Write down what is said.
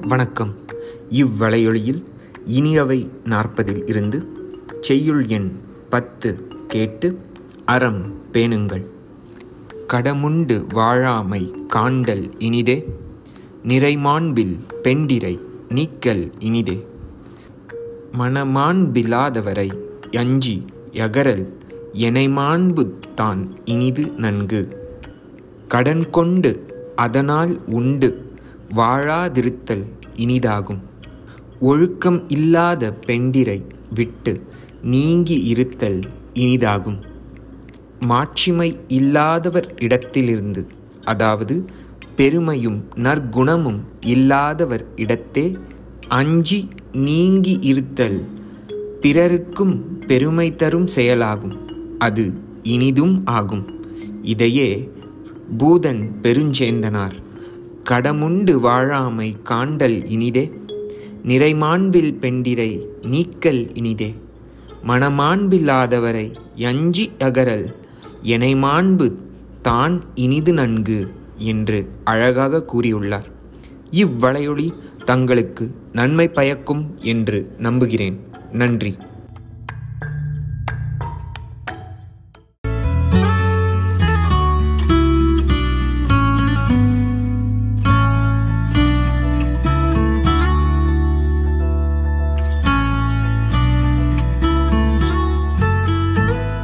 வணக்கம். இவ்வளையொலியில் இனியவை நாற்பதில் இருந்து செய்யுள் எண் பத்து கேட்டு அறம் பேணுங்கள். கடமுண்டு வாழாமை காண்டல் இனிதே நிறைமாண்பில் பெண்டிரை நீக்கல் இனிதே. மனமாண்பில்லாதவரை யஞ்சி யகரல் எனைமாண்பு தான் இனிது நன்கு. கடன் கொண்டு அதனால் உண்டு வாழாதிருத்தல் இனிதாகும். ஒழுக்கம் இல்லாத பெண்டிரை விட்டு நீங்கி இருத்தல் இனிதாகும். மாட்சிமை இல்லாதவர் இடத்திலிருந்து அதாவது பெருமையும் நற்குணமும் இல்லாதவர் இடத்தே அஞ்சி நீங்கி இருத்தல் பிறருக்கும் பெருமை தரும் செயலாகும். அது இனிதும் ஆகும். இதையே பூதன் பெருஞ்சேந்தனார். கடமுண்டு வாழாமை காண்டல் இனிதே. நிறைமாண்பில் பெண்டிரை நீக்கல் இனிதே. மனமாண்பில்லாதவரை யஞ்சி அகரல். எனை மாண்பு தான் இனிது நன்கு என்று அழகாக கூறியுள்ளார். இவ்வளையொளி தங்களுக்கு நன்மை பயக்கும் என்று நம்புகிறேன். நன்றி.